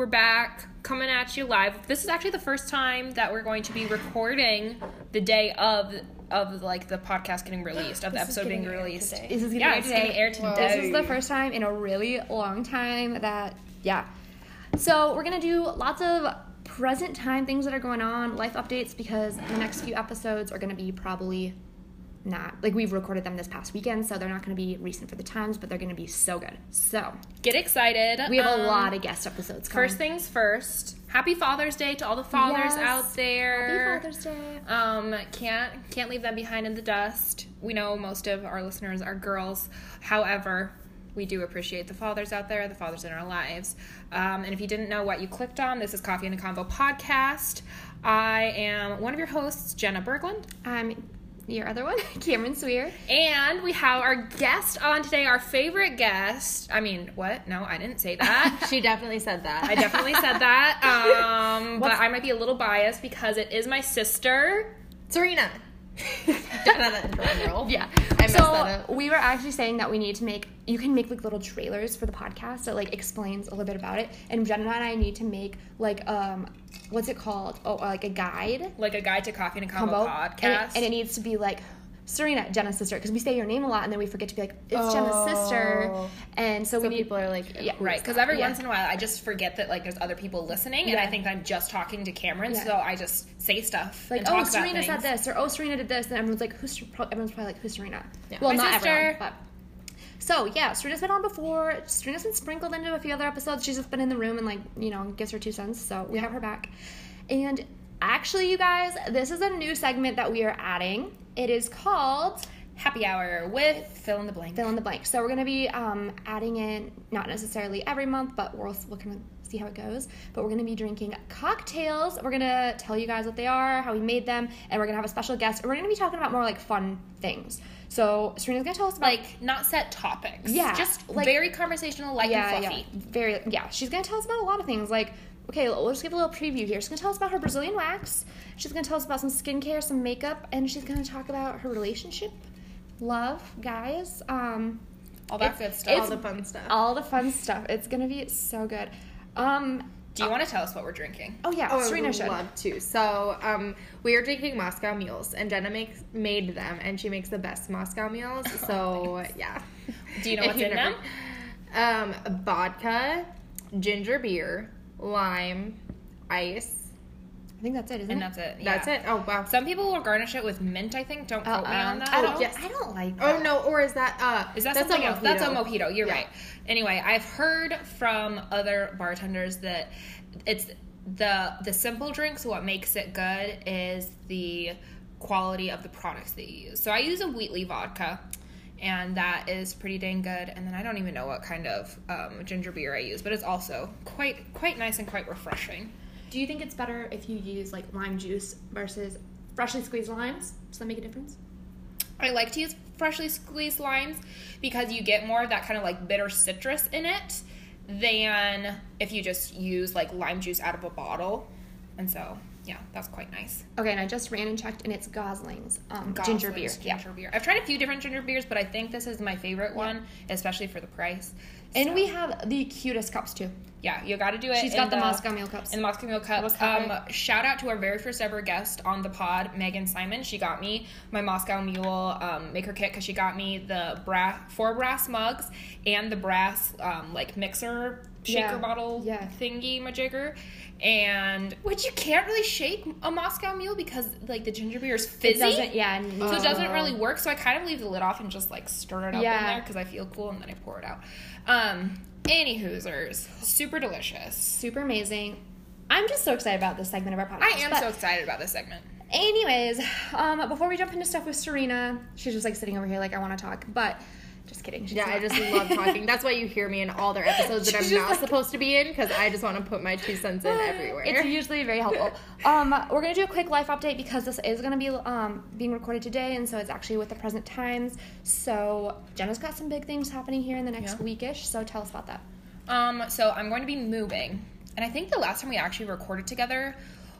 We're back, coming at you live. This is actually the first time that we're going to be recording the day of of like the podcast getting released, of the This episode being released. today. This is gonna yeah, air it's today. gonna air today. This is the first time in a really long time that, yeah. So we're gonna do lots of present time things that are going on, life updates, because the next few episodes are gonna be probably not like we've recorded them this past weekend, so they're not gonna be recent for the times, but they're gonna be so good. So Get excited. we have a Um, lot of guest episodes coming. First things first. Happy Father's Day to all the fathers Yes. out there. Happy Father's Day. Um, can't can't leave them behind in the dust. We know most of our listeners are girls. However, we do appreciate the fathers out there, the fathers in our lives. Um, and if you didn't know what you clicked on, this is Coffee and a Convo podcast. I am one of your hosts, Jenna Berglund, Um, your other one, Cameron Sweer. and we have our guest on today, our favorite guest. I mean, what? No, I didn't say that. She definitely said that. I definitely said that. Um, but I might be a little biased because it is my sister. Serena. Another drum roll. Yeah. I so that we were actually saying that we need to make you can make like little trailers for the podcast that like explains a little bit about it. And Jenna and I need to make like um what's it called? Oh, like a guide Like a guide to coffee and a Convo, Convo podcast. And, it, and it needs to be like Serena, Jenna's sister, because we say your name a lot and then we forget to be like it's Jenna's sister. Oh. And so, So we people are like, yeah, Right, because every Yeah. once in a while I just forget that like there's other people listening, and I think I'm just talking to Cameron, Yeah. so I just say stuff. like and oh talk about Serena said this or oh Serena did this and everyone's like who's everyone's probably like who's Serena? Yeah. Well, My not sister. everyone, but so yeah, Serena's been on before. Serena's been sprinkled into a few other episodes. She's just been in the room and like you know gives her two cents. So we have her back. And actually, you guys, this is a new segment that we are adding. It is called Happy hour with fill in the blank. fill in the blank. So we're gonna be um, adding in not necessarily every month, but we're we're gonna see how it goes. But we're gonna be drinking cocktails. We're gonna tell you guys what they are, how we made them, and we're gonna have a special guest. And we're gonna be talking about more like fun things. So Serena's gonna tell us about Like not set topics. Yeah, just like- very conversational, light yeah, and yeah, fluffy. very yeah. She's gonna tell us about a lot of things. Like, okay, we'll just give a little preview here. She's gonna tell us about her Brazilian wax. She's gonna tell us about some skincare, some makeup, and she's gonna talk about her relationship, love, guys, um, All that good stuff. all the fun stuff. all the fun stuff. It's gonna be so good. Um, Do you want to tell us what we're drinking? oh yeah, Oh, I Serena would should. love to. So, um, we are drinking Moscow mules, and Jenna makes made them, and she makes the best Moscow meals. So, yeah. Do you know If what's in never- them? Um, vodka, ginger beer, lime, ice. I think that's it, isn't And it? that's it. That's it. Oh wow. Some people will garnish it with mint. I think. Don't quote me Uh-uh. on that. I don't. yes. I don't like. Oh no, or is that uh? Is that that's something a else? That's a mojito. mojito. You're Yeah. right. Anyway, I've heard from other bartenders that it's the the simple drinks. What makes it good is the quality of the products that you use. So I use a Wheatley vodka, and that is pretty dang good. And then I don't even know what kind of um, ginger beer I use, but it's also quite quite nice and quite refreshing. Do you think it's better if you use like lime juice versus freshly squeezed limes? Does that make a difference? I like to use freshly squeezed limes because you get more of that kind of like bitter citrus in it than if you just use like lime juice out of a bottle. And so, yeah, that's quite nice. Okay, and I just ran and checked, and it's Gosling's um, ginger beer. Gosling's Ginger beer. I've tried a few different ginger beers, but I think this is my favorite one, especially for the price. And So, we have the cutest cups too. yeah, you got to do it. She's got the Moscow Mule cups. In the Moscow Mule cups. Um, shout out to our very first ever guest on the pod, Megan Simon. She got me my Moscow Mule um, maker kit because she got me the brass four brass mugs and the brass um, like mixer shaker Yeah. bottle Yeah. thingy majigger. And which you can't really shake a Moscow Mule because like the ginger beer is fizzy. It yeah. So it doesn't really work. So I kind of leave the lid off and just like stir it up in there because I feel cool, and then I pour it out. Um, any Hoosers, super delicious. super amazing. I'm just so excited about this segment of our podcast. I am so excited about this segment. Anyways, um, before we jump into stuff with Serena, she's just like sitting over here like I want to talk, but just kidding. She's Yeah, I just love talking. That's why you hear me in all their episodes that I'm not like- supposed to be in because I just want to put my two cents in everywhere. It's usually very helpful. um, we're gonna do a quick life update because this is gonna be um, being recorded today, and so it's actually with the present times. So Jenna's got some big things happening here in the next Yeah. weekish. So tell us about that. Um, so I'm going to be moving, and I think the last time we actually recorded together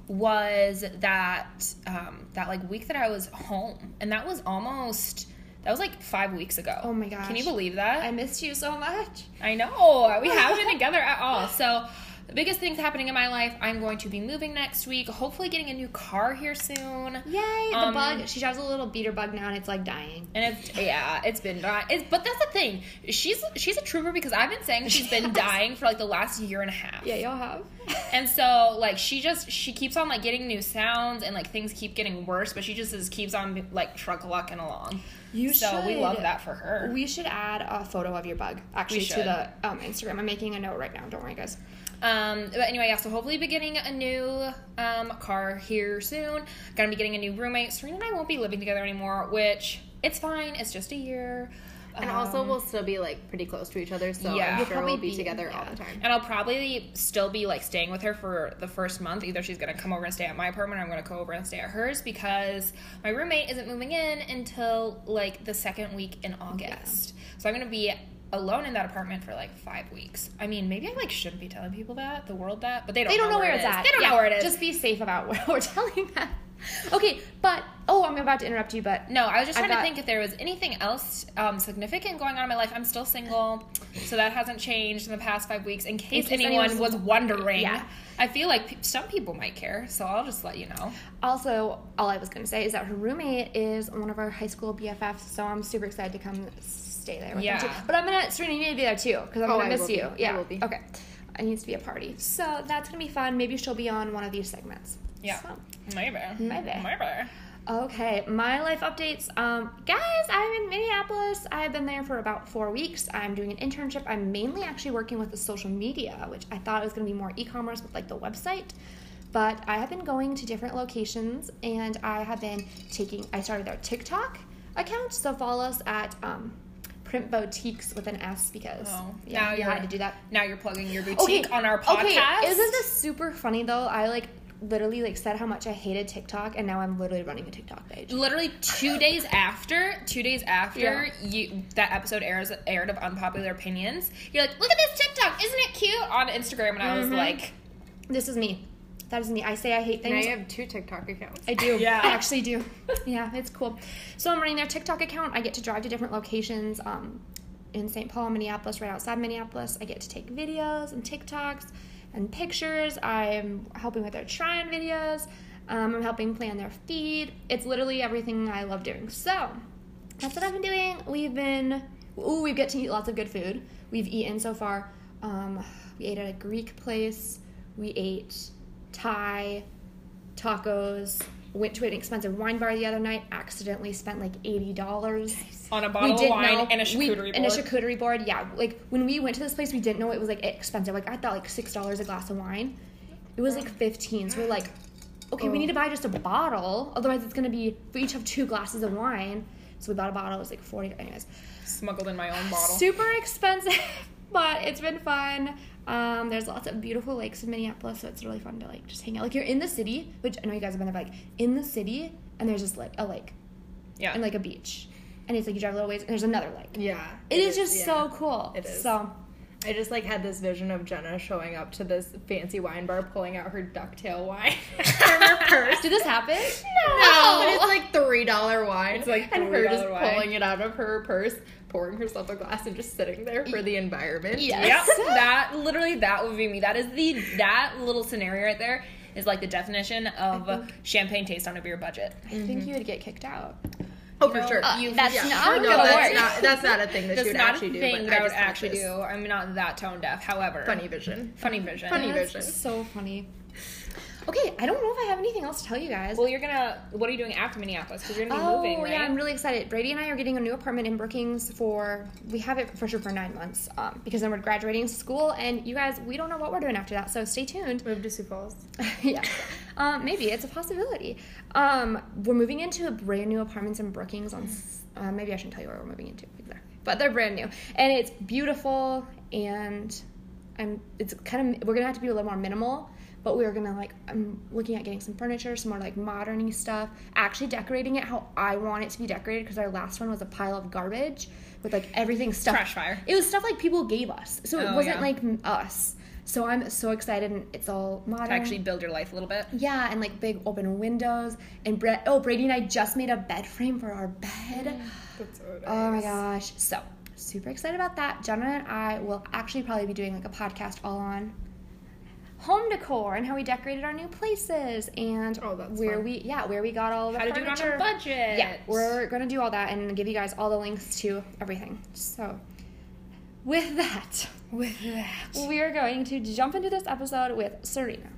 was that um, that like week that I was home, and that was almost that was like five weeks ago. Oh my gosh. Can you believe that? I missed you so much. I know we haven't been together at all. So the biggest things happening in my life. I'm going to be moving next week. Hopefully, getting a new car here soon. Yay! The Um, bug. She has a little beater bug now, and it's like dying. And it's yeah, it's been dying. It's, but that's the thing. She's she's a trooper because I've been saying she's been dying for like the last year and a half. Yeah, y'all have. And so like she just she keeps on like getting new sounds and like things keep getting worse, but she just is, keeps on like truck lucking along. You so we love that for her. We should add a photo of your bug actually to the um, Instagram. I'm making a note right now. Don't worry, guys. Um, but anyway, yeah. So hopefully, be getting a new um, car here soon. Gonna be getting a new roommate. Serena and I won't be living together anymore, which it's fine. It's just a year. And also, Um, we'll still be like pretty close to each other, so Yeah. I'm sure probably we'll be, be- together all the time. And I'll probably still be like staying with her for the first month. Either she's gonna come over and stay at my apartment, or I'm gonna go over and stay at hers because my roommate isn't moving in until like the second week in August. So I'm gonna be alone in that apartment for like five weeks. I mean, maybe I like shouldn't be telling people that, the world that, but they don't. They don't know, where it it's is. at. They don't Yeah, know where it is. Just be safe about where we're telling them. Okay, but oh, I'm about to interrupt you, but No, I was just trying got- to think if there was anything else um, significant going on in my life. I'm still single, so that hasn't changed in the past five weeks. In case, case anyone was wondering, Yeah. I feel like pe- some people might care, so I'll just let you know. also all I was gonna say is that her roommate is one of our high school BFFs, so I'm super excited to come stay there with Yeah. them too. But I'm gonna Serena, you need to be there too because I'm Oh, gonna I miss will be. you. I Yeah, will be. Okay, it needs to be a party, so that's gonna be fun. Maybe she'll be on one of these segments. Yeah, So. maybe, Maybe. maybe. Okay, my life updates. Um, guys, I'm in Minneapolis. I've been there for about four weeks. I'm doing an internship. I'm mainly actually working with the social media, which I thought it was going to be more e-commerce with like the website. But I have been going to different locations, and I have been taking. I started their TikTok account, so follow us at um, Print Boutiques with an S because Oh, yeah, now you had to do that. Now you're plugging your boutique on our podcast. Okay, isn't this super funny though? I like literally like said how much I hated TikTok, and now I'm literally running a TikTok page. literally two days after two days after Yeah. you that episode airs aired of unpopular opinions you're like look at this tiktok isn't it cute on instagram and i was Mhm. like This is me. That is me. I say I hate Now things. you have two TikTok accounts. I do. Yeah. I actually do. Yeah, it's cool. So I'm running their TikTok account. I get to drive to different locations um, in St. Paul, Minneapolis, right outside Minneapolis. I get to take videos and TikToks and pictures. I'm helping with their try-on videos. Um, I'm helping plan their feed. It's literally everything I love doing. So that's what I've been doing. We've been, ooh, we get to eat lots of good food. We've eaten so far. Um, we ate at a Greek place. We ate Thai, tacos. Went to an expensive wine bar the other night. Accidentally spent like eighty dollars. on a bottle of wine and a we- charcuterie and a charcuterie board. Yeah, like when we went to this place, we didn't know it was like expensive. Like I thought like six dollars a glass of wine. It was like fifteen. So we're like, okay, we need to buy just a bottle. Otherwise, it's gonna be we each have two glasses of wine. So we bought a bottle. It was like forty. Anyways, smuggled in my own bottle super expensive, but it's been fun. Um, there's lots of beautiful lakes in Minneapolis, so it's really fun to like just hang out. Like you're in the city, which I know you guys have been there, but, like in the city, and there's just like a lake yeah and like a beach, and it's like you drive a little ways, and there's another lake. Yeah. It is just yeah. so cool. It is. So I just like had this vision of Jenna showing up to this fancy wine bar, pulling out her ducktail wine from her purse. did this happen? No, but it's like three dollar wine. It's like and her just wine. pulling it out of her purse, pouring herself a glass, and just sitting there for the environment. Yes. yep that literally that would be me that is the that little scenario right there is like the definition of champagne taste on a beer budget I think mm-hmm. you would get kicked out. Oh, for know, sure. uh, you- that's yeah, not no, that's not that's not a thing that that's she would not actually a do. thing but that I would actually do i'm not that tone deaf however Funny vision. funny vision Funny vision. so funny. Okay, I don't know if I have anything else to tell you guys. well you're gonna what are you doing after minneapolis because you're gonna be oh, moving right yeah, I'm really excited. Brady and I are getting a new apartment in Brookings for we have it for sure for nine months um, because then we're graduating school and you guys we don't know what we're doing after that so stay tuned. Move to Sioux Falls. yeah, um, maybe it's a possibility. Um, we're moving into a brand new apartments in Brookings on. Uh, maybe I shouldn't tell you where we're moving into exactly, but they're brand new and it's beautiful and I'm. It's kind of we're gonna have to be a little more minimal. But we are gonna like I'm looking at getting some furniture, some more like modern stuff. Actually decorating it how I want it to be decorated because our last one was a pile of garbage with like everything stuff. Trash fire. It was stuff like people gave us, so it Oh, wasn't yeah. like us. So I'm so excited, and it's all modern. to actually build your life a little bit Yeah, and like big open windows. And Brett, oh, Brady and I just made a bed frame for our bed. That's so nice. Oh my gosh. So, super excited about that. Jenna and I will actually probably be doing like a podcast all on home decor and how we decorated our new places and Oh, that's where fun. we yeah where we got all the How to do it furniture. on a budget. Yeah, we're gonna do all that and give you guys all the links to everything. So, with that, with that. we are going to jump into this episode with Serena.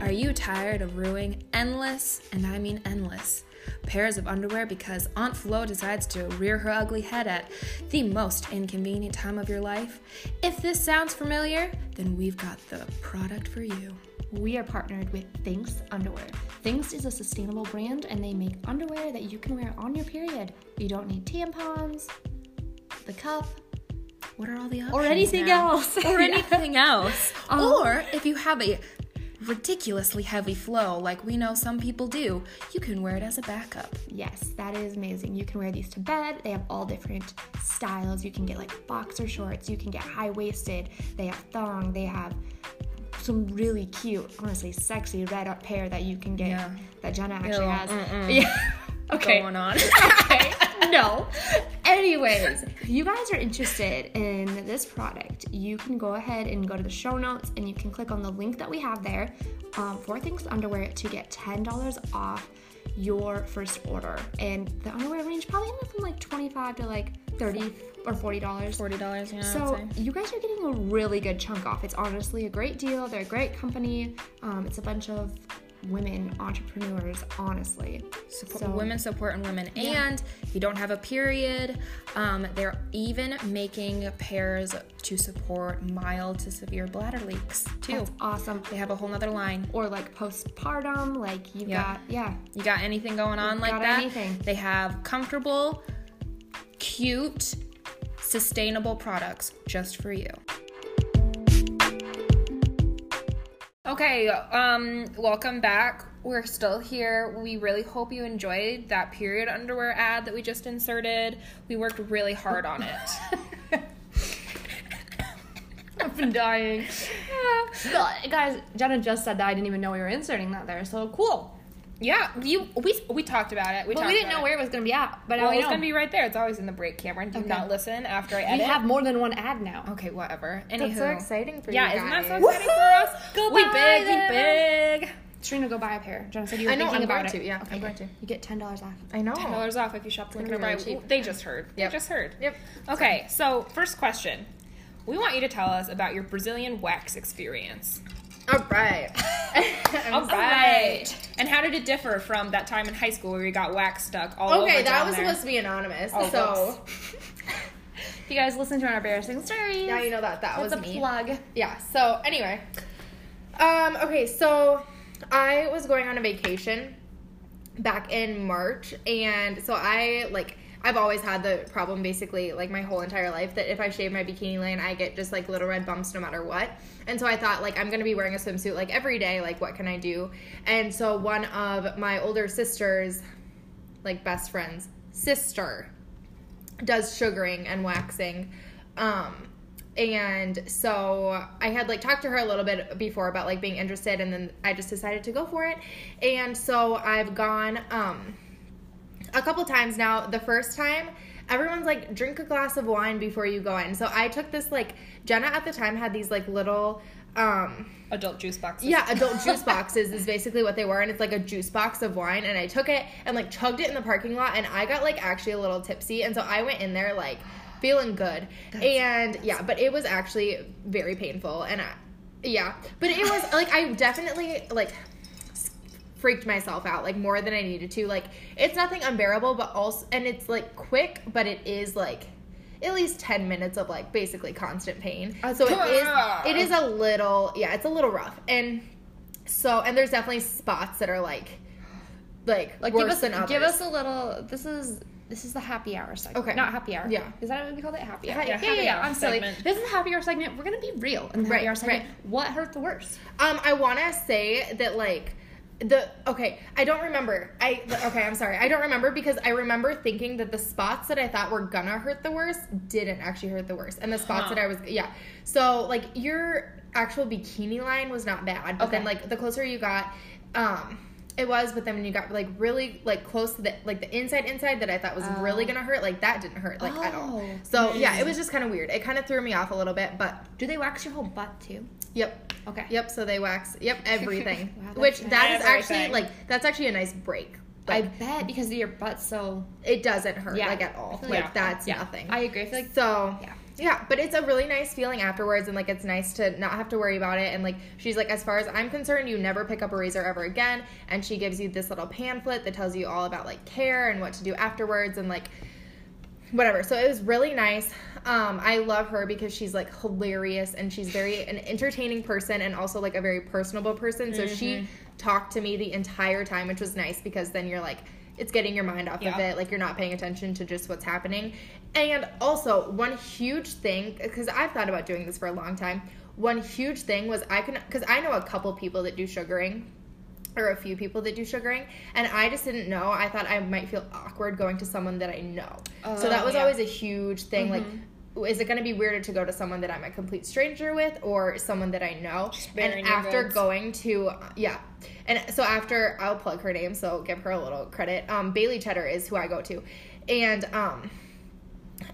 Are you tired of ruining endless, and I mean endless, pairs of underwear because Aunt Flo decides to rear her ugly head at the most inconvenient time of your life? If this sounds familiar, then we've got the product for you. We are partnered with Thinx Underwear. Thinx is a sustainable brand and they make underwear that you can wear on your period. You don't need tampons, the cup, What are all the options? or anything now? else. Or anything else. Um, or if you have a ridiculously heavy flow like we know some people do, you can wear it as a backup. Yes, that is amazing. You can wear these to bed. They have all different styles. You can get like boxer shorts, you can get high waisted, they have thong, they have some really cute, honestly sexy red up pair that you can get Yeah. that Jenna actually Ew, has. mm-mm. Yeah. okay. Going on. okay. No. Anyways, if you guys are interested in this product, you can go ahead and go to the show notes and you can click on the link that we have there um, for Thinx Underwear to get $10 off your first order. And the underwear range probably anywhere from like 25 to like 30 or $40. $40, yeah. So you guys are getting a really good chunk off. It's honestly a great deal. They're a great company. Um, it's a bunch of women entrepreneurs, honestly. Support, So- women supporting women and if you don't have a period um, they're even making pairs to support mild to severe bladder leaks too That's awesome. they have a whole nother line Or like postpartum, like you've Yeah. got yeah. you got anything going on like got that anything. they have comfortable cute sustainable products just for you Okay, um, welcome back. We're still here. We really hope you enjoyed that period underwear ad that we just inserted. We worked really hard on it. I've been dying. No, guys, Jenna just said that I didn't even know we were inserting that there, so cool. Yeah, you we we talked about it. We talked we didn't know it. where it was gonna be at. But Well, we it's gonna be right there. It's always in the break, Cameron. Do Okay. not listen after I we have more than one ad now. okay, whatever. Anywho, That's so exciting for yeah, you Yeah, isn't that so exciting for us? Go we big, them. we big. Serena, go buy a pair. Jenna said you were I know, thinking I'm about going it. to, yeah, okay, I'm going to. You get ten dollars off. I know. Ten dollars off if you shop the link in gonna our be really cheap. They just heard. Yep. They just heard. Yep. Okay, so first question. We want you to tell us about your Brazilian wax experience. All right. All right. And how did it differ from that time in high school where you got wax stuck all over Okay, that was there? supposed to be anonymous. Oh, so You guys listen to our embarrassing stories. now you know that that That's was a me. plug. Yeah. So anyway, um, okay, so I was going on a vacation back in March, and so I like I've always had the problem basically like my whole entire life that if I shave my bikini line, I get just like little red bumps no matter what. And so I thought like I'm gonna be wearing a swimsuit like every day. Like what can I do? And so one of my older sisters, like best friends, sister does sugaring and waxing. Um, and so I had like talked to her a little bit before about like being interested, and then I just decided to go for it. And so I've gone um, a couple times now. The first time, everyone's like, drink a glass of wine before you go in. So I took this like Jenna at the time had these like little um Adult juice boxes. yeah, adult juice boxes is basically what they were, and it's like a juice box of wine. And I took it and like chugged it in the parking lot, and I got like actually a little tipsy, and so I went in there like feeling good, and yeah, but it was actually very painful, and I, yeah, but it was like I definitely like freaked myself out like more than I needed to. Like it's nothing unbearable, but also and it's like quick, but it is like at least 10 minutes of like basically constant pain. So it is it is a little yeah, it's a little rough. And so and there's definitely spots that are like like, Like give us give us a little. This is this is the happy hour segment. Okay. not happy hour. Yeah. is that what we call it? Happy hour. Yeah, Yeah, happy yeah, yeah. I'm silly. segment. This is the happy hour segment. We're gonna be real in the Right, happy hour segment. right. What hurt the worst? Um, I want to say that like the okay, I don't remember. I okay, I'm sorry. I don't remember because I remember thinking that the spots that I thought were gonna hurt the worst didn't actually hurt the worst, and the spots Huh. that I was yeah. So like your actual bikini line was not bad, but then like the closer you got, um. It was, but then when you got like really like close to the like the inside inside that I thought was really oh. gonna hurt, like that didn't hurt like at all. Oh. So yeah, it was just kind of weird. It kind of threw me off a little bit, but Do they wax your whole butt too? yep, Okay. yep. So they wax, yep, everything. Wow, Which nice. that is actually like that's actually a nice break. I bet because your butt's so. it doesn't hurt Yeah. like at all. I feel Like like- that's yeah, nothing. I agree. I feel like So Yeah. Yeah, but it's a really nice feeling afterwards, and like it's nice to not have to worry about it. And like she's like, as far as I'm concerned, you never pick up a razor ever again. And she gives you this little pamphlet that tells you all about like care and what to do afterwards, and like whatever. So it was really nice. Um, I love her because she's like hilarious and she's very an entertaining person and also like a very personable person. So she talked to me the entire time, which was nice because then you're like it's getting your mind off of it like you're not paying attention to just what's happening. And also one huge thing because i've thought about doing this for a long time one huge thing was i can because i know a couple people that do sugaring or a few people that do sugaring and i just didn't know. I thought i might feel awkward going to someone that i know. So oh, that was yeah. always a huge thing like mm-hmm. Is it going to be weirder to go to someone that i'm a complete stranger with or someone that i know and after goods. going to yeah and so after i'll plug her name so give her a little credit um bailey cheddar is who i go to and um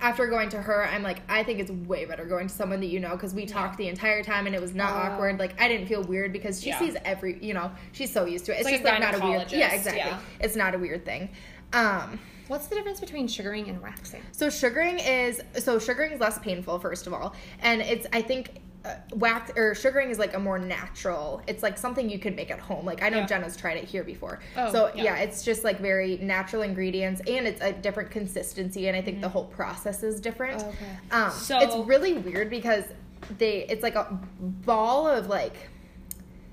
after going to her, I'm like, I think it's way better going to someone that you know because we talked the entire time and it was not Oh. awkward. Like I didn't feel weird because she Yeah. sees every, you know, she's so used to it. It's, like just like not a weird. Yeah, exactly. yeah. It's not a weird thing. Um, what's the difference between sugaring and waxing? so sugaring is so sugaring is less painful first of all, and it's I think. Uh, wax or sugaring is like a more natural. It's like something you could make at home. Like I know Yeah. Jenna's tried it here before. Oh, so yeah. yeah. it's just like very natural ingredients and it's a different consistency. And I think the whole process is different. Oh, okay. Um, So- it's really weird because they it's like a ball of like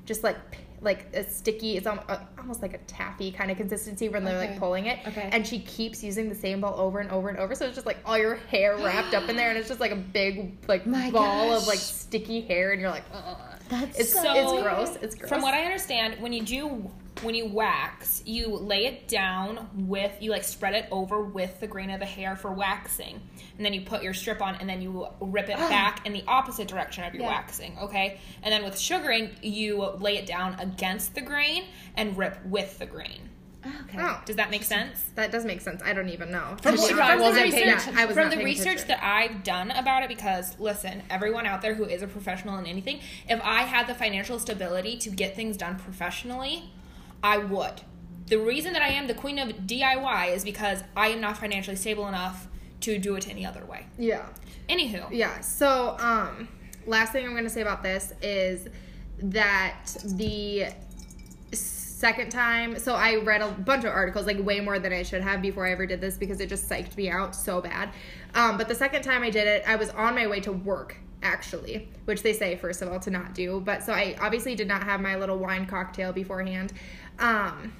just like like a sticky it's uh, almost like a taffy kind of consistency when they're Okay. like pulling it Okay. and she keeps using the same ball over and over and over so it's just like all your hair wrapped up in there and it's just like a big like My ball gosh. of like sticky hair and you're like Ugh. That's it's so- it's gross it's gross From what I understand, when you do when you wax, you lay it down with you like spread it over with the grain of the hair for waxing, and then you put your strip on, and then you rip it back in the opposite direction of your Yeah. waxing. Okay, and then with sugaring, you lay it down against the grain and rip with the grain. okay. oh Does that make sense? that does make sense I don't even know From, To be from the research, yeah, I was from the research that I've done about it, because listen, everyone out there who is a professional in anything, if I had the financial stability to get things done professionally, I would. The reason that I am the queen of DIY is because I am not financially stable enough to do it any other way. yeah Anywho, Yeah. So, um, last thing I'm going to say about this is that the second time, so I read a bunch of articles, like way more than I should have before I ever did this because it just psyched me out so bad. Um, but the second time I did it, I was on my way to work actually, which they say first of all to not do. But so I obviously did not have my little wine cocktail beforehand. Um,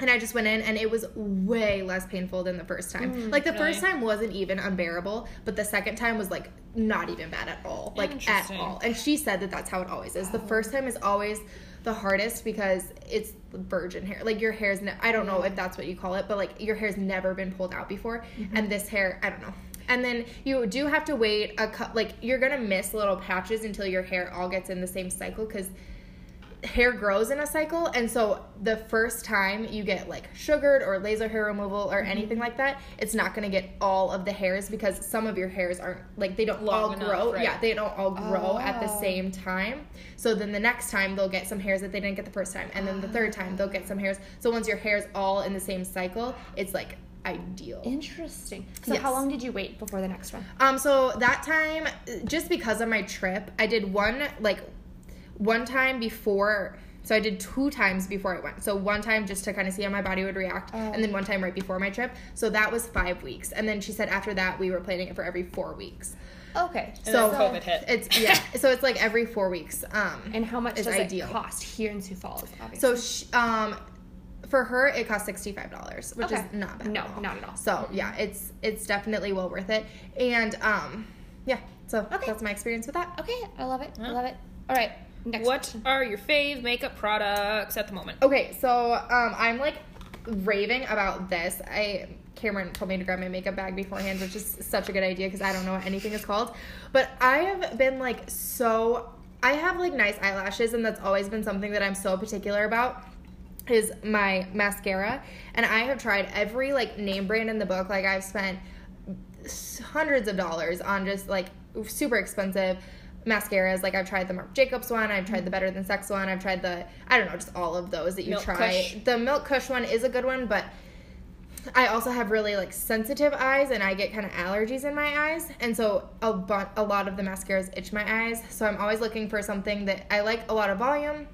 and I just went in, and it was way less painful than the first time. like the first time wasn't even unbearable, but the second time was like not even bad at all, like at all. And she said that that's how it always is. The first time is always the hardest because it's virgin hair. Like your hair's, ne- I don't know if that's what you call it, but like your hair's never been pulled out before, and this hair, I don't know. And then you do have to wait a cut. Like you're gonna miss little patches until your hair all gets in the same cycle because hair grows in a cycle and so the first time you get like sugared or laser hair removal or anything like that it's not going to get all of the hairs because some of your hairs aren't like they don't Long all enough, grow right. yeah they don't all grow at the Oh. same time so then the next time they'll get some hairs that they didn't get the first time and then the third time they'll get some hairs so once your hair's all in the same cycle it's like ideal Interesting. So Yes. how long did you wait before the next one? um, so that time, just because of my trip, I did one like one time before. So I did two times before I went. So one time just to kind of see how my body would react, and then one time right before my trip. So that was five weeks, and then she said after that we were planning it for every four weeks. Okay. and So then COVID hit. It's yeah. so it's like every four weeks. Um, And how much is does ideal. it cost here in Sioux Falls? Obviously. so sh- um, for her it cost sixty five dollars, which Okay. is not bad. No, at all. not at all. So yeah, it's it's definitely well worth it, and um, yeah. So Okay. that's my experience with that. okay, I love it. I love it. All right. Next. what question. are your fave makeup products at the moment? Okay, so um, I'm like raving about this. I Cameron told me to grab my makeup bag beforehand, which is such a good idea because I don't know what anything is called. But I have been like so. I have like nice eyelashes, and that's always been something that I'm so particular about. is my mascara, and I have tried every like name brand in the book. Like I've spent hundreds of dollars on just like super expensive mascaras. Like I've tried the Marc Jacobs one, I've tried the Better Than Sex one, I've tried the I don't know, just all of those that you Milk try. Kush. The Milk Kush one is a good one, but I also have really like sensitive eyes and I get kind of allergies in my eyes. And so a, bu- a lot of the mascaras itch my eyes. So I'm always looking for something that I like a lot of volume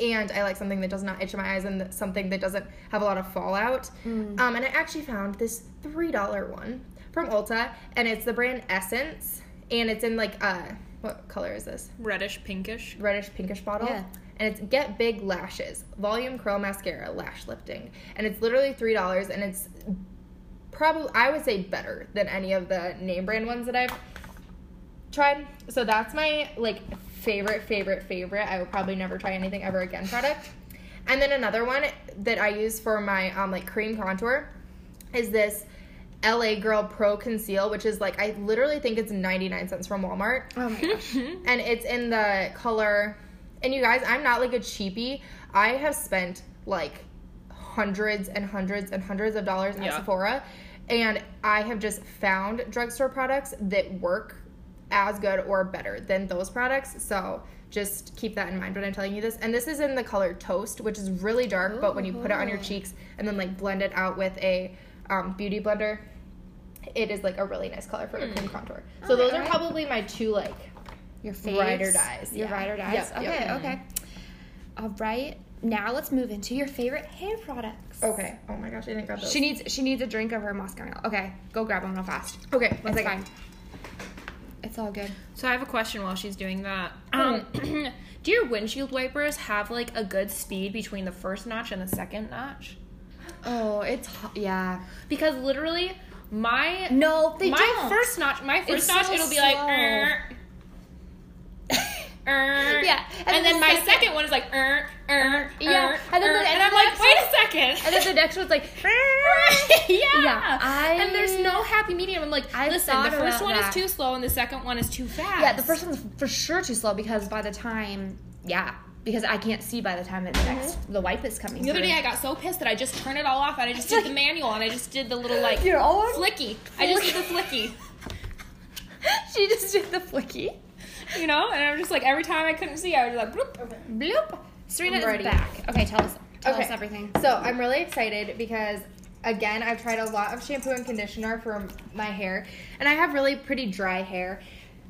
and I like something that does not itch my eyes and something that doesn't have a lot of fallout. Um, and I actually found this $3 one from Ulta and it's the brand Essence and it's in like uh what color is this? Reddish, pinkish. reddish pinkish bottle. Yeah. And it's Get Big Lashes Volume Curl Mascara Lash Lifting. And it's literally $3 and it's probably, I would say, better than any of the name brand ones that I've tried. So that's my like favorite, favorite, favorite. I will probably never try anything ever again product. And then another one that I use for my um, like cream contour is this LA Girl Pro Conceal, which is like I literally think it's 99 cents from Walmart. Oh my gosh. and it's in the color and you guys i'm not like a cheapie. I have spent like hundreds and hundreds and hundreds of dollars at Yeah. sephora and i have just found drugstore products that work as good or better than those products. So just keep that in mind when i'm telling you this. And this is in the color toast which is really dark but when you put it on your cheeks and then like blend it out with a um, beauty blender it is like a really nice color for a cream contour so those are alright. probably my two like Your face. Ride or dies, Your yeah. ride or dies. Yep, okay, yep. okay. All right. Now let's move into your favorite hair products. Okay. Oh my gosh, I didn't grab those. She needs she needs a drink of her mascara. Okay, go grab them real fast. okay, one It's second. fine. It's all good. So I have a question while she's doing that. Um, do your windshield wipers have like a good speed between the first notch and the second notch? Oh, it's hot. yeah. Because literally, my No, they my don't. first notch, my first It's notch, so it'll be like. "Er, er," Yeah, and and, then then my second- second one is like. Er, er, Yeah, er, and then er," the- and and I'm the like, wait one- a second. And then the next one's like, yeah. Yeah, I- and there's no happy medium. I'm like, I listen, the first one that. is too slow and the second one is too fast. yeah, the first one's for sure too slow because by the time, yeah, because I can't see by the time that the mm-hmm. next the wipe is coming. The other through. day I got so pissed that I just turned it all off and I just did the manual and I just did the little like Your own? flicky. I just did the flicky. she just did the flicky. You know? And I'm just like every time I couldn't see I was like bloop. Bloop. Serena is back. Okay, tell us. Tell Okay. us everything. So I'm really excited because again, I've tried a lot of shampoo and conditioner for my hair, and I have really pretty dry hair,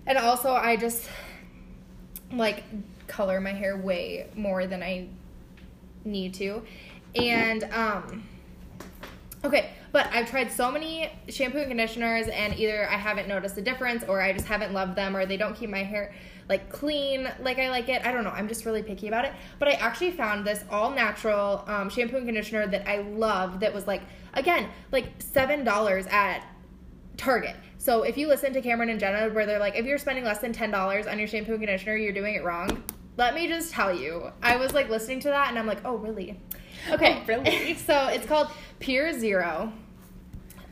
and also I just like color my hair way more than I need to, and um. Okay, but I've tried so many shampoo and conditioners, and either I haven't noticed a difference, or I just haven't loved them, or they don't keep my hair like clean like I like it. I don't know. I'm just really picky about it. But I actually found this all natural um, shampoo and conditioner that I love. That was like again like seven dollars at Target. So if you listen to Cameron and Jenna, where they're like, if you're spending less than ten dollars on your shampoo and conditioner, you're doing it wrong. Let me just tell you, I was like listening to that, and I'm like, oh really? Okay, Oh, really? so it's called Pure Zero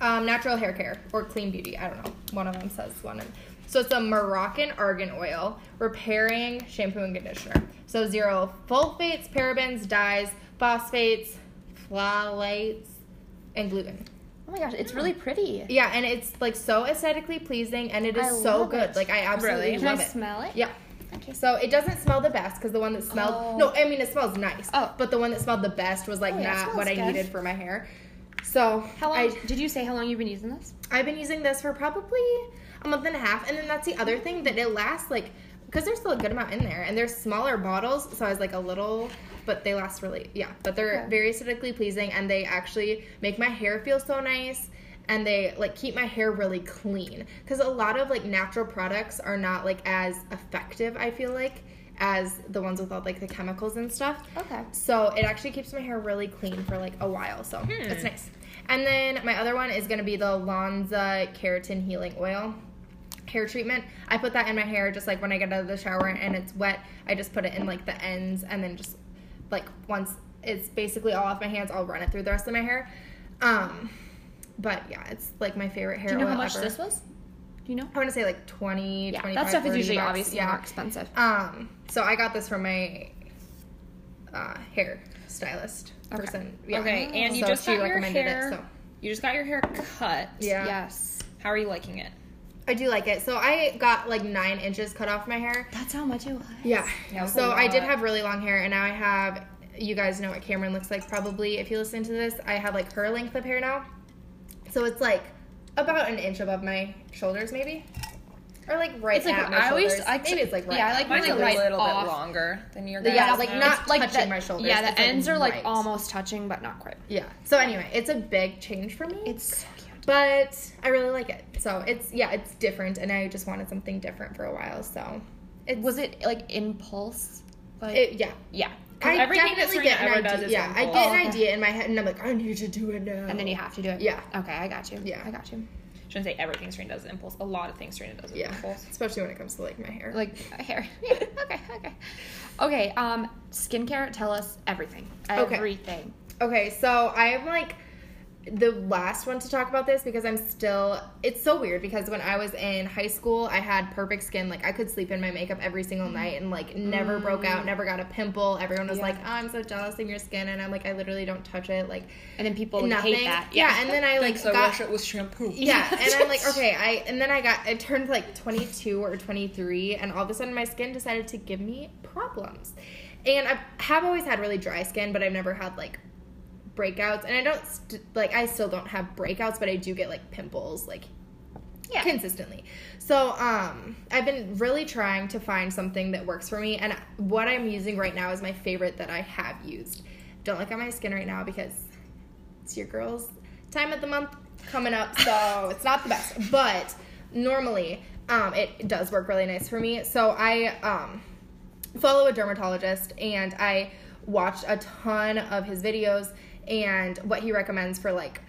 um, Natural Hair Care or Clean Beauty. I don't know. One of them says one. So it's a Moroccan argan oil repairing shampoo and conditioner. So zero sulfates, parabens, dyes, phosphates, phthalates, and gluten. Oh my gosh, it's really pretty. Yeah, and it's like so aesthetically pleasing, and it is so good. it. Like I absolutely Really? Can I it. smell it? Yeah. Okay. So it doesn't smell the best because the one that smelled Oh. no, I mean it smells nice. Oh. but the one that smelled the best was like Oh, yeah, not what I good. needed for my hair. So How long? I, did you say how long you've been using this? I've been using this for probably a month and a half, and then that's the other thing that it lasts like because there's still a good amount in there, and they're smaller bottles, so I was like a little, but they last really yeah. But they're very aesthetically pleasing, and they actually make my hair feel so nice. And they like keep my hair really clean because a lot of like natural products are not like as effective. I feel like as the ones with all like the chemicals and stuff. Okay. So it actually keeps my hair really clean for like a while. So it's nice. And then my other one is gonna be the L'Anza Keratin Healing Oil hair treatment. I put that in my hair just like when I get out of the shower and it's wet. I just put it in like the ends and then just like once it's basically all off my hands, I'll run it through the rest of my hair. Um, but yeah, it's like my favorite hair Do you know how much ever. this was? Do you know? I want to say like 20, Yeah, 25, that stuff is usually bucks. obviously yeah. more expensive. Um, so I got this from my uh, hair stylist person. Yeah. Okay, and you So just got your hair. it. So You just got your hair cut. yeah. Yes. How are you liking it? I do like it. So I got like nine inches cut off my hair. That's how much it was. Yeah. Yeah, was so I did have really long hair, and now I have. You guys know what Cameron looks like probably if you listen to this. I have like her length of hair now, so it's like about an inch above my shoulders, maybe, or like right It's like at my I always shoulders. I maybe it's like right. yeah I like my Mine's a like shoulders. right little off. bit longer than your Yeah, like now. not It's like touching the, my shoulders. Yeah, the It's, like, ends are like right. almost touching, but not quite. Yeah. So anyway, it's a big change for me. It's so cute. but I really like it. So it's yeah, it's different, and I just wanted something different for a while. So it Was it like impulse? Like It, yeah. yeah. I Everything that definitely Serena get an ever idea. does is yeah, I get an okay. idea in my head, and I'm like, I need to do it now. and then you have to do it. Yeah. Okay, I got you. Yeah. I got you. shouldn't say everything Serena does is impulse. A lot of things Serena does is Yeah, impulse. especially when it comes to like my hair. Like hair. okay, okay. Okay, um, skincare. Tell us everything. Okay. Everything. Okay, so I'm like the last one to talk about this because I'm still. It's so weird because when I was in high school, I had perfect skin. Like I could sleep in my makeup every single mm-hmm. night and like never broke out, mm. never got a pimple. Everyone was Yeah. like, "Oh, I'm so jealous of your skin," and I'm like, I literally don't touch it. Like And then people nothing. hate that. Yeah. and then I like so got wash it with shampoo. Yeah, and I'm like, okay, I and then I got I turned like 22 or 23, and all of a sudden my skin decided to give me problems. And I have always had really dry skin, but I've never had like breakouts, and I don't st- like I still don't have breakouts, but I do get like pimples like Yeah. consistently. So um, I've been really trying to find something that works for me, and what I'm using right now is my favorite that I have used. Don't look at my skin right now because it's your girl's time of the month coming up, so it's not the best. But normally, um, it does work really nice for me. So I um, follow a dermatologist, and I watched a ton of his videos and what he recommends for like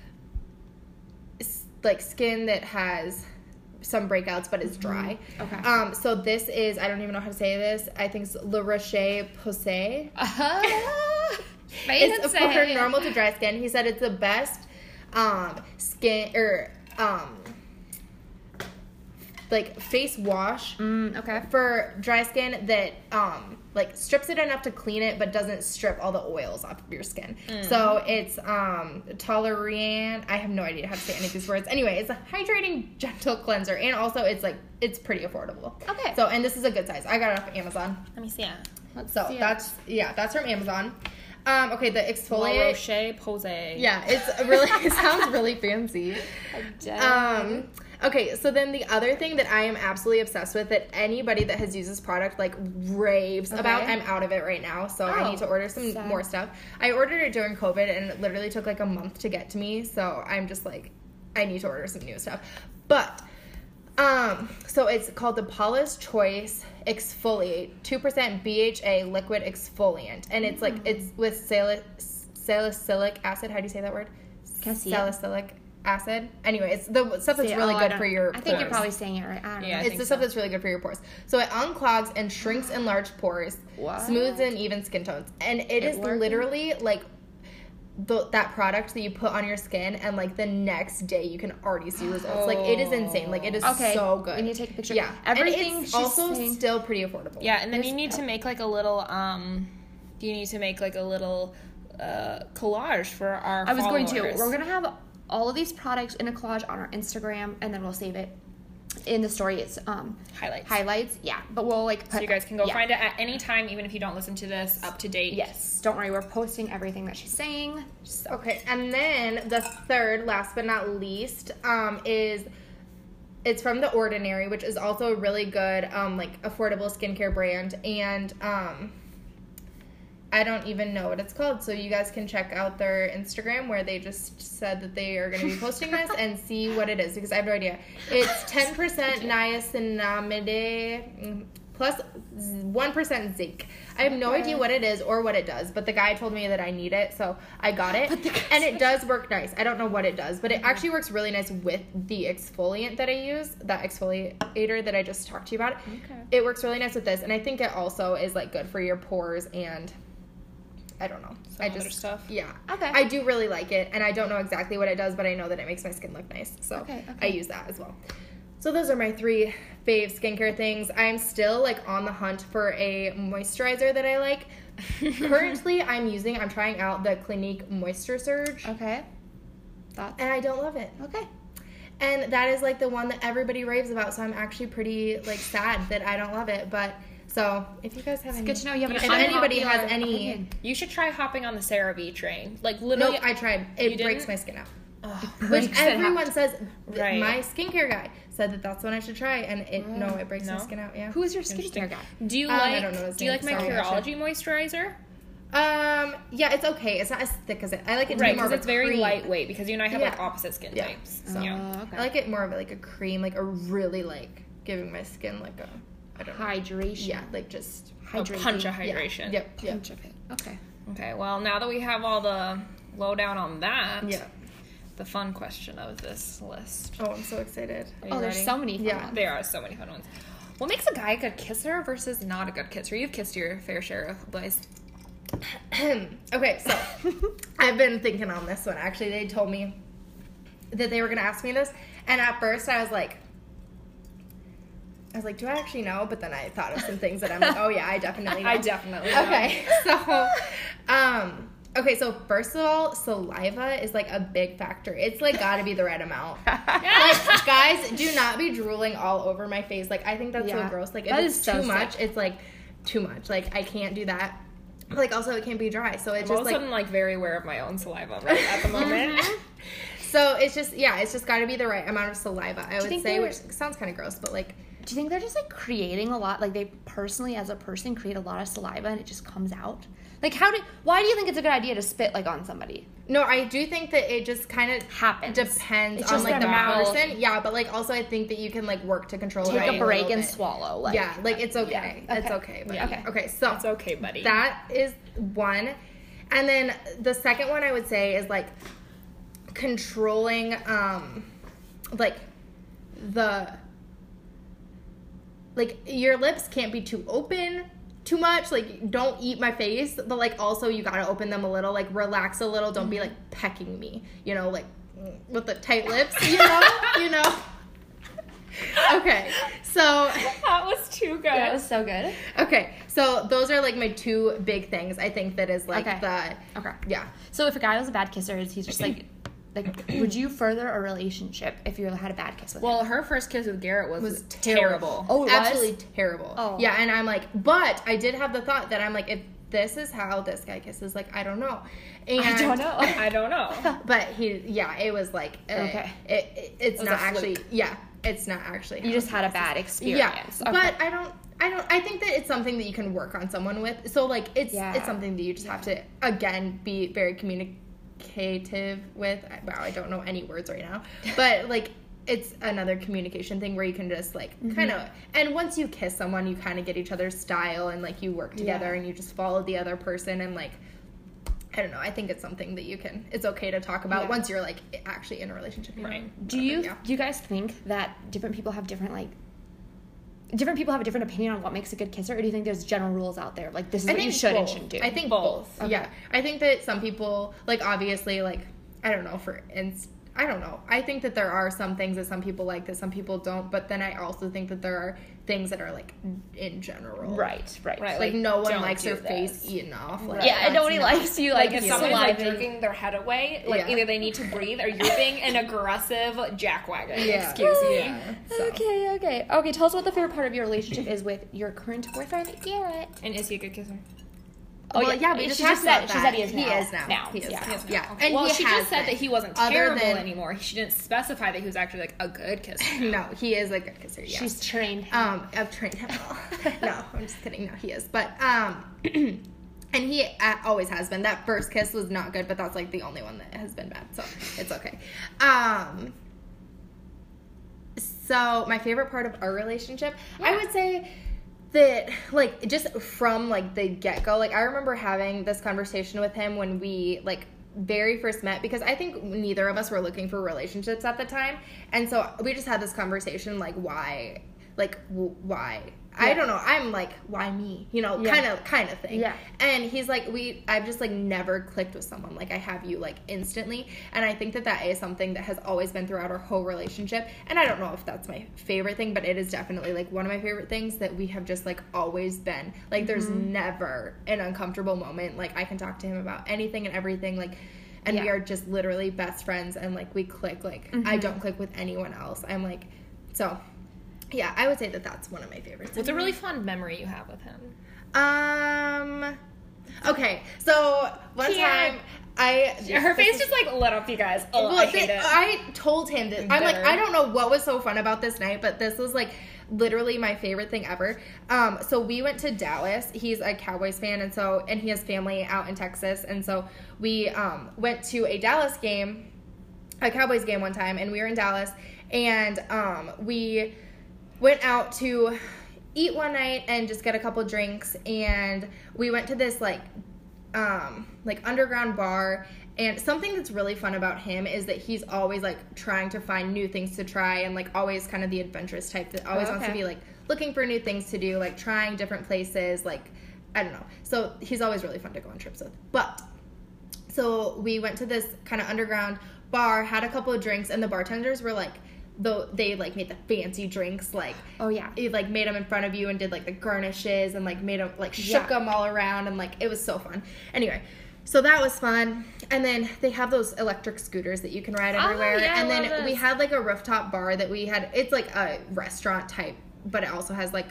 like skin that has some breakouts but is dry. Okay. Um, so this is I don't even know how to say this. I think it's La Roche Posay. Uh-huh. It's for normal to dry skin. He said it's the best um, skin or um, like face wash Mm, okay. for dry skin that um like strips it enough to clean it but doesn't strip all the oils off of your skin. So it's um Toleriane. I have no idea how to say any of these words. Anyway, it's a hydrating gentle cleanser and also it's like it's pretty affordable. Okay. So and this is a good size. I got it off of Amazon. Let me see it. Let's So see it. that's yeah, that's from Amazon. Um okay, the exfoliate. La Roche Posay. Yeah, it's really it sounds really fancy. Dang. Um, okay, so then the other thing that I am absolutely obsessed with that anybody that has used this product like raves about, I'm out of it right now, so I Oh, need to order some sad. more stuff. I ordered it during COVID and it literally took like a month to get to me, so I'm just like, I need to order some new stuff. But um, so it's called the Paula's Choice Exfoliate, two percent BHA liquid exfoliant, and it's like it's with salic- salicylic acid. How do you say that word? I it? salicylic acid. Anyway, it's the stuff that's See, really oh, good for your. I think you're probably saying it right. I don't Yeah, I know. It's think the stuff that's really good for your pores. So it unclogs and shrinks enlarged pores, What? smooths and even skin tones, and it is working? literally like. The, that product that you put on your skin and like the next day you can already see results like it is insane like it is Okay, so good we you take a picture. yeah Everything and it's she's also saying- still pretty affordable Yeah, and then you There's- need to make like a little um you need to make like a little uh collage for our I was going to. We're gonna have all of these products in a collage on our Instagram, and then we'll save it in the story. It's um highlights. highlights. Yeah, but we'll like. Put, So you guys can go yeah. find it at any time, even if you don't listen to this up to date. Yes, don't worry. We're posting everything that she's saying. So Okay, and then the third, last but not least, um, is it's from The Ordinary, which is also a really good, um, like affordable skincare brand, and um, I don't even know what it's called. So you guys can check out their Instagram where they just said that they are going to be posting this and see what it is because I have no idea. It's ten percent niacinamide plus one percent zinc. I have no idea what it is or what it does, but the guy told me that I need it, so I got it, and it does work nice. I don't know what it does, but it actually works really nice with the exfoliant that I use, that exfoliator that I just talked to you about. Okay. It works really nice with this, and I think it also is like good for your pores and I don't know. Some I other just stuff. Yeah. Okay. I do really like it, and I don't know exactly what it does, but I know that it makes my skin look nice, so Okay, I use that as well. So those are my three fave skincare things. I'm still like on the hunt for a moisturizer that I like. Currently, I'm using. I'm trying out the Clinique Moisture Surge, Okay. Thoughts? and I don't love it. Okay. And that is like the one that everybody raves about. So I'm actually pretty like sad that I don't love it. But so if you guys have any, Good to know you have an if unpopular anybody has any, opinion. You should try hopping on the CeraVe train. Like literally, nope, I tried. It breaks didn't? my skin out. Ugh, Which everyone says. Right. My skincare guy said that that's what I should try, and it no, it breaks my skin out. Yeah. Who is your skincare guy? Do you Um, I like? don't know his do you name, like my sorry, Curology moisturizer? Um. Yeah, it's okay. It's not as thick as it. I like it Right, more because of a it's very cream. lightweight. Because you and I have like opposite skin Yeah. types. So- yeah. Oh, okay. I like it more of like a cream, like a really like giving my skin like a I don't know. Hydration. Yeah, like just oh, A punch of hydration. Yep. Yep. Punch of it. Okay. Okay. Well, now that we have all the lowdown on that, Yeah. the fun question of this list. Oh, I'm so excited. Are you Oh, there's so many fun Yeah. ones. There are so many fun ones. What makes a guy a good kisser versus not a good kisser? You've kissed your fair share of boys. okay, so I've been thinking on this one. Actually, they told me that they were gonna ask me this, and at first I was like, I was like, do I actually know? But then I thought of some things that I'm like, oh yeah, I definitely know. I definitely. know. Okay, so, um, okay, so first of all, saliva is like a big factor. It's like got to be the right amount. like, guys, do not be drooling all over my face. Like, I think that's Yeah. so gross. Like, if it's is so too much, sick. it's like too much. Like, I can't do that. Like, also, it can't be dry. So it's I'm all just of a like, sudden like very aware of my own saliva right at the moment. so it's just, yeah, it's just got to be the right amount of saliva. I would say, which sounds kind of gross, but like, Do you think they're just like creating a lot? Like they personally, as a person, create a lot of saliva and it just comes out. Like how do? Why do you think it's a good idea to spit like on somebody? No, I do think that it just kind of Happens. Depends It's on like the mouth. person. Yeah, but like also I think that you can like work to control Take it. a little break and bit. swallow. Like yeah, like it's okay. Yeah. It's Okay. okay. But Yeah. okay. Okay. So It's okay, buddy. that is one, and then the second one I would say is like controlling, um, like the like your lips can't be too open too much like don't eat my face but like also you gotta open them a little like relax a little don't be like mm-hmm. pecking me you know like with the tight lips you know you know okay so that was too good. that was so good. okay so those are like my two big things i think that is like Okay. the Okay. yeah So if a guy was a bad kisser, he's just like, like, would you further a relationship if you had a bad kiss with him? well, her first kiss with Garrett was, was terrible. terrible. Oh, it was? absolutely terrible. Oh. yeah, and I'm like, but I did have the thought that I'm like, if this is how this guy kisses, like I don't know. And, I don't know. I don't know. But he, yeah, it was like, uh, Okay. it, it- it's was not actually, fluke. yeah, it's not actually. you just he had a kisses. bad Yeah, experience. Okay. but I don't. I don't. I think that it's something that you can work on someone with. So like, it's Yeah. it's something that you just have to again be very communicative with. Wow, I don't know any words right now, but like. It's another communication thing where you can just like Mm-hmm. kind of, and once you kiss someone, you kind of get each other's style and like you work together Yeah. and you just follow the other person and like, I don't know. I think it's something that you can. It's okay to talk about Yeah. once you're like actually in a relationship. Know? Right. Do you Yeah. do you guys think that different people have different like different people have a different opinion on what makes a good kisser, or do you think there's general rules out there like this is I what think you should and both. shouldn't do? I think Both. both. Yeah, I think that some people like obviously like I don't know for instance. I don't know. I think that there are some things that some people like that some people don't, but then I also think that there are things that are like in general. right, right, Right, Like, Like, no one likes do their face this. eaten off. Like, Yeah, and nobody not- likes you Like like, if someone's like saliving. jerking their head away, like Yeah. either they need to breathe or you're being an aggressive jackwagon. Yeah. Excuse me. Yeah, so. Okay, okay, okay. Tell us what the favorite part of your relationship is with your current boyfriend, Garrett. And is he a good kisser? Oh well, yeah, yeah, we she just, just said about she said he is He now. is now. Now, He is yeah. now. Yeah, okay. and well, he she has just said been. that he wasn't Other terrible than- anymore. She didn't specify that he was actually like a good kisser. No, he is a good kisser. Yeah. She's trained. Um, I've trained him no, I'm just kidding. No, he is. But um, and he uh, always has been. That first kiss was not good, but that's like the only one that has been bad, so it's okay. Um, so my favorite part of our relationship, I would say that like just from like the get go, like I remember having this conversation with him when we like very first met because I think neither of us were looking for relationships at the time, and so we just had this conversation like why, like w- why I don't know. I'm like, why me? You know, Yeah. kind of kind of thing. Yeah. And he's like, we I've just like never clicked with someone like I have you like instantly. And I think that that is something that has always been throughout our whole relationship. And I don't know if that's my favorite thing, but it is definitely like one of my favorite things that we have just like always been. Like there's Mm-hmm. never an uncomfortable moment. Like I can talk to him about anything and everything like and we are just literally best friends and like we click like Mm-hmm. I don't click with anyone else. I'm like so yeah, I would say that that's one of my favorites. What's a really fun memory you have with him? Um. Okay, so one Can't. time I Her face just like lit up, you guys. Oh, well, I hate it. I told him that I'm like I don't know what was so fun about this night, but this was like literally my favorite thing ever. Um, so we went to Dallas. He's a Cowboys fan, and so and he has family out in Texas, and so we um, went to a Dallas game, a Cowboys game one time, and we were in Dallas, and um, we went out to eat one night and just get a couple drinks, and we went to this like um, like underground bar. And something that's really fun about him is that he's always like trying to find new things to try and like always kind of the adventurous type that always Oh, wants to be like looking for new things to do, like trying different places, like I don't know. So he's always really fun to go on trips with. But so we went to this kind of underground bar, had a couple of drinks, and the bartenders were like, though they like made the fancy drinks, like Oh yeah. he like made them in front of you and did like the garnishes and like made them like shook Yeah. them all around and like it was so fun. Anyway, so that was fun. And then they have those electric scooters that you can ride Oh, everywhere. yeah, I and then love we had like a rooftop bar that we had. It's like a restaurant type, but it also has like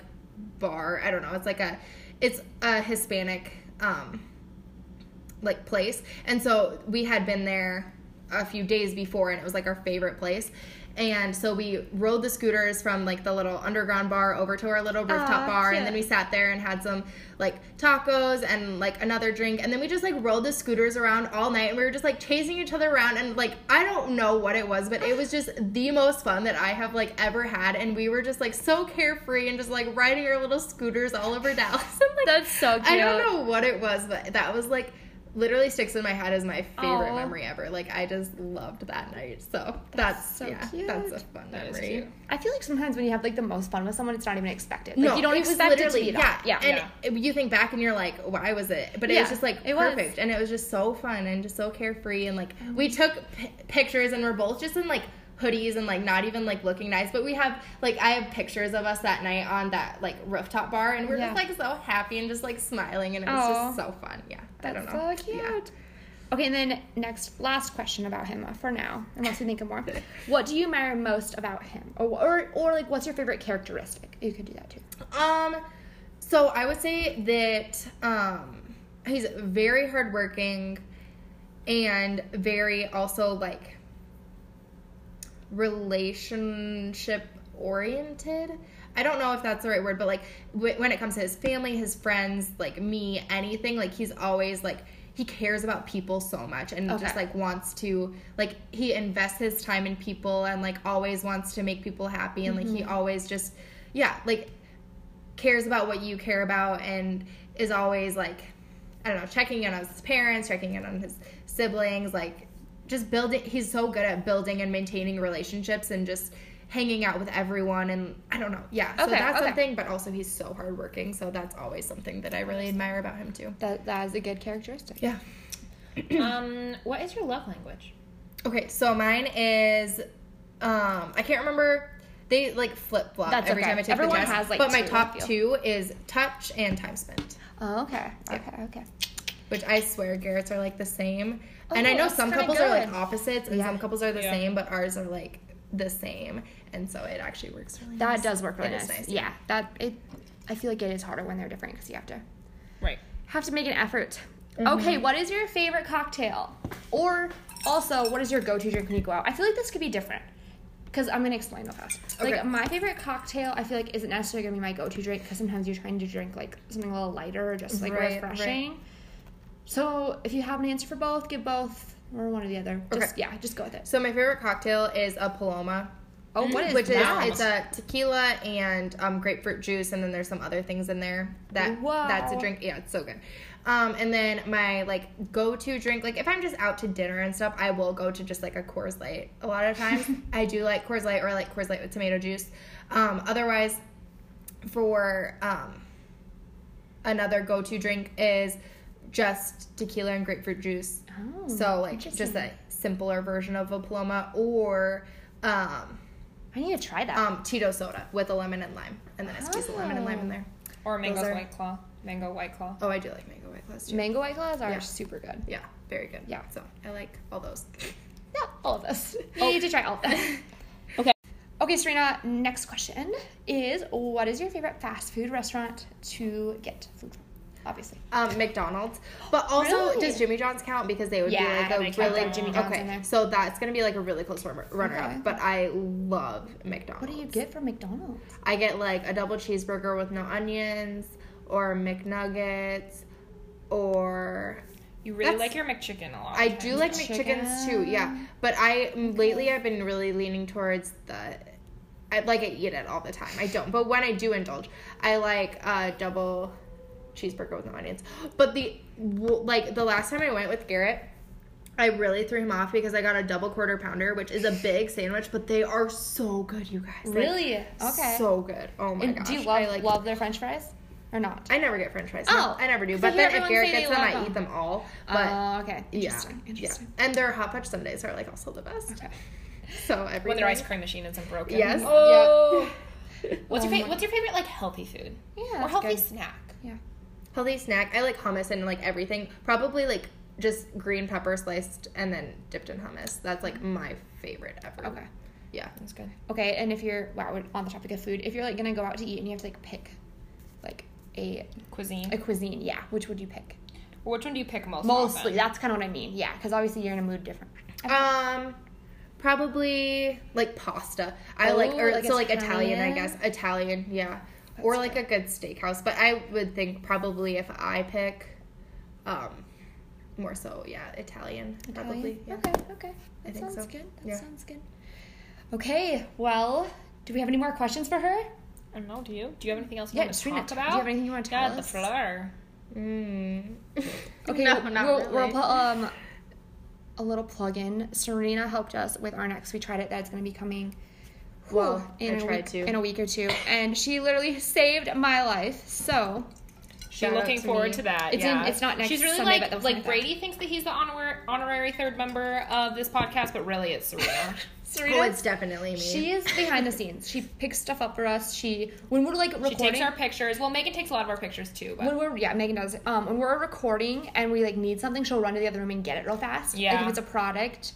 bar. I don't know. It's like a it's a Hispanic um like place. And so we had been there a few days before and it was like our favorite place. And so we rode the scooters from like the little underground bar over to our little rooftop bar and then we sat there and had some like tacos and like another drink. And then we just like rode the scooters around all night and we were just like chasing each other around. And like I don't know what it was but it was just the most fun that I have like ever had. And we were just like so carefree and just like riding our little scooters all over Dallas. I'm, like, That's so I don't know what it was, but that was like literally sticks in my head as my favorite Aw. memory ever. Like I just loved that night. So that's, so yeah, cute. that's a fun That memory. I feel like sometimes when you have like the most fun with someone, it's not even expected. Like No, you don't expect it to be that. yeah, Yeah. And you think back and you're like, why was it? But it Yeah, was just like it was. perfect, and it was just so fun and just so carefree, and like we oh took p- pictures, and we're both just in like hoodies and like not even like looking nice, but we have like I have pictures of us that night on that like rooftop bar, and we're Yeah. just like so happy and just like smiling, and it was Aw. just so fun. Yeah, I That's don't know. so cute. Yeah. Okay, and then next, last question about him uh, for now, unless you think of more. what do you admire most about him, or, or or like what's your favorite characteristic? You could do that too. Um, so I would say that um, he's very hardworking and very also like relationship oriented. I don't know if that's the right word, but like w- when it comes to his family, his friends, like me, anything, like he's always like he cares about people so much and just like wants to like he invests his time in people and like always wants to make people happy and like he mm-hmm. always just yeah, like cares about what you care about and is always like I don't know, checking in on his parents, checking in on his siblings, like just building he's so good at building and maintaining relationships and just hanging out with everyone and I don't know. Yeah. So that's okay. something, but also he's so hardworking, so that's always something that I really admire about him too. That that is a good characteristic. Yeah. um, what is your love language? Okay, so mine is um I can't remember they like flip flop every okay. time I take Everyone the test. has, like, but my two, I top two is touch and time spent. Oh, okay. Okay. Okay. Which I swear Garrett's are like the same. and Oh, I know some kinda couples are like opposites and Yeah. some couples are the Yeah. same, but ours are like the same. And so it actually works really That nice. does work really It is nice. Yeah. That it. I feel like it is harder when they're different because you have to Right. have to make an effort. Mm-hmm. Okay, what is your favorite cocktail? Or also, what is your go-to drink when you go out? I feel like this could be different. Because I'm gonna explain real fast. Like Okay. my favorite cocktail, I feel like isn't necessarily gonna be my go-to drink because sometimes you're trying to drink like something a little lighter or just like Right, refreshing. So if you have an answer for both, give both or one or the other. Just Okay. yeah, just go with it. So my favorite cocktail is a Paloma. Oh, what is which that? is it's a tequila and um, grapefruit juice, and then there's some other things in there. That Wow. that's a drink. Yeah, it's so good. Um, and then my like go-to drink, like if I'm just out to dinner and stuff, I will go to just like a Coors Light. A lot of times, I do like Coors Light or I like Coors Light with tomato juice. Um, otherwise, for um, another go-to drink is just tequila and grapefruit juice. Oh, so like just a simpler version of a Paloma or um, I need to try that. um, Tito soda with a lemon and lime, and then I squeeze the lemon and lime in there. Or mango's Those are- white claw. Mango white claw. Oh, I do like mango white claws too. Mango white claws are Yeah. super good. yeah, very good. Yeah. so I like all those. Yeah, all of this. You need to try all of them. okay. Okay, Serena, next question is what is your favorite fast food restaurant to get food from? Obviously. Um, McDonald's, but also Really? does Jimmy John's count because they would Yeah, be like a really Jimmy John's okay. in there. So that's gonna be like a really close runner, Okay. up. But I love McDonald's. What do you get from McDonald's? I get like a double cheeseburger with no onions, or McNuggets, or You really That's- like your McChicken a lot. I do like Chicken. McChickens too. Yeah, but I lately I've been really leaning towards the. I like I eat it all the time. I don't, but when I do indulge, I like a double cheeseburger with no onions. But the like the last time I went with Garrett, I really threw him off because I got a double quarter pounder, which is a big sandwich, but they are so good, you guys. Like, Really? Okay. So good. Oh my and gosh. do you love, I like love their french fries? Or not? I never get French fries. Oh, I never do. But then if Garrett gets they them, I eat them all. Oh, but Oh, okay. Interesting. yeah, Interesting. Yeah. And their hot fudge sundaes are like also the best. Okay. So every when their ice cream machine isn't broken. Yes. Oh. What's Oh your fa- um, What's your favorite like healthy food? Yeah, or healthy good. snack? Healthy snack. I like hummus and like everything. Probably like just green pepper sliced and then dipped in hummus. That's like my favorite ever. Okay. Yeah. That's good. Okay, and if you're wow, on the topic of food, if you're like gonna go out to eat and you have to like pick like a Cuisine. a cuisine, yeah, which would you pick? Which one do you pick most? Mostly, often? that's kind of what I mean. Yeah, because obviously you're in a mood different. Um probably like pasta. I Oh, like or like so like Italian, I guess. Italian, yeah. That's or like a good steakhouse. But I would think probably if I pick um more so, yeah, Italian, probably. Yeah. Okay, okay. I That think sounds so. good. That Yeah. sounds good. Okay, well, do we have any more questions for her? I don't know. Do you? Do you have anything else you Yeah, want to Serena, talk do you have anything you want to tell yeah, us? the floor. Mm. Okay, no, we'll, not we'll, really. we'll put um a little plug in. Serena helped us with our next. We tried it. That's going to be coming. Well, whew, in I a tried week, to. in a week or two, and she literally saved my life. So She's looking to forward me. to that. It's in- yeah. it's not next She's really Sunday, but like that was like like that. Brady thinks that he's the honor- honorary third member of this podcast, but really it's Serena. Serena, Oh, it's definitely me. she is behind the scenes. She picks stuff up for us. She when we're like recording. she takes our pictures. Well, Megan takes a lot of our pictures too. But when we're yeah, Megan does. Um, when we're recording and we like need something, she'll run to the other room and get it real fast. Like Yeah. if it's a product.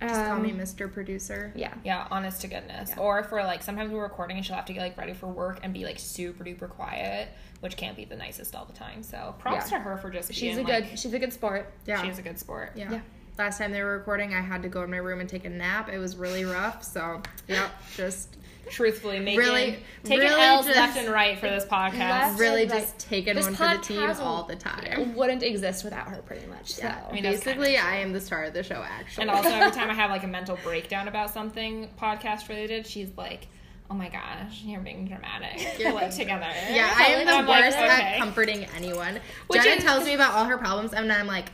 Just call me Um, Mr. Producer. yeah. yeah, honest to goodness. Yeah. Or for like sometimes we're recording and she'll have to get like ready for work and be like super duper quiet, which can't be the nicest all the time. So props Yeah. to her for just She's being a good. like, she's a good sport. Yeah. she is a good sport. yeah. Yeah. Last time they were recording, I had to go in my room and take a nap. It was really rough. So, yep, just Truthfully, Megan Really- taking really L's just- left and right for this podcast. Really Right. just taking This one for the team all the time. Wouldn't exist without her, pretty much. So. Yeah. I mean, that's Basically, I am the star of the show, actually. And also, every time I have like a mental breakdown about something podcast related, she's like, "Oh my gosh, you're being dramatic. You're Pull it like- together." Yeah, I am the I'm like, worst okay. at comforting anyone. Which Jenna is- tells me about all her problems, and I'm like,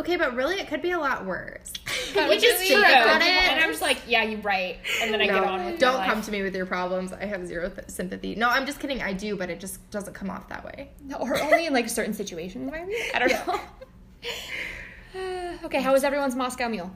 okay, but really, it could be a lot worse. But you which just is think true. about it? And I'm just like, "Yeah, you're right." And then I get on with don't my come life. to me with your problems. I have zero th- sympathy. No, I'm just kidding. I do, but it just doesn't come off that way. No, or only in like certain situations. Maybe I don't know. okay, how was everyone's Moscow mule?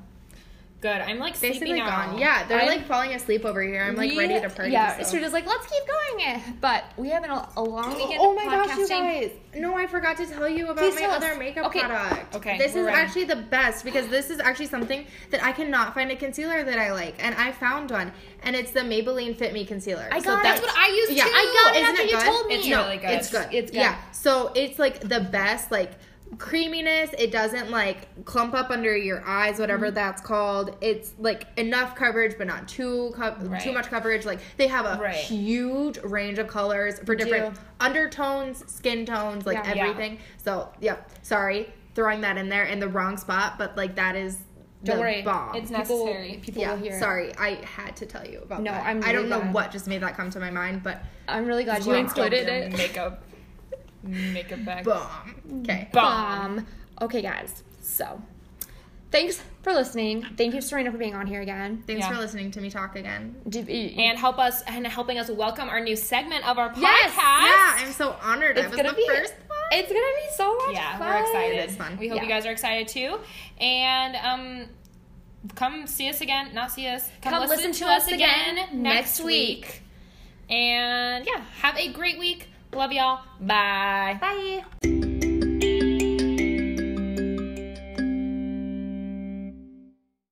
Good. I'm like Basically gone. Yeah, they're I'm- like falling asleep over here. I'm like We- ready to party. Yeah, so. Serena's like, let's keep going. But we have a, a long weekend. Oh my gosh, you guys! No, I forgot to tell you about Please my tell us. other makeup Okay. product. Okay, this is ready. actually the best because this is actually something that I cannot find a concealer that I like, and I found one, and it's the Maybelline Fit Me concealer. I So got That's what I used Yeah, too. I got it Isn't after it you good? told me. It's no, really good. It's good. It's good. Yeah. So it's like the best, like creaminess. It doesn't like clump up under your eyes, whatever Mm-hmm. that's called. It's like enough coverage, but not too co- Right. too much coverage. Like they have a Right. huge range of colors for different do. undertones, skin tones, like Yeah. Yeah. everything. So yep. Sorry, throwing that in there in the wrong spot, but like that is Don't the worry. bomb. It's People, necessary. people yeah, will hear. it. sorry, I had to tell you about No, that. I'm I don't really know glad. what just made that come to my mind, but I'm really glad you Bomb. included Your it. Makeup. Makeup bag. bomb. Okay. Bomb. Bomb. Okay, guys. So thanks for listening. Thank you, Serena, for being on here again. Thanks Yeah. for listening to me talk again. And help us and helping us welcome our new segment of our podcast. Yes, Yeah, I'm so honored. I It's was gonna the be first one. It's gonna be so much Yeah, fun. we're excited. It is fun. We hope you guys are excited too. And um come see us again, not see us. Come, Come listen, to us again next week. And yeah, have a great week. Love y'all. Bye. Bye.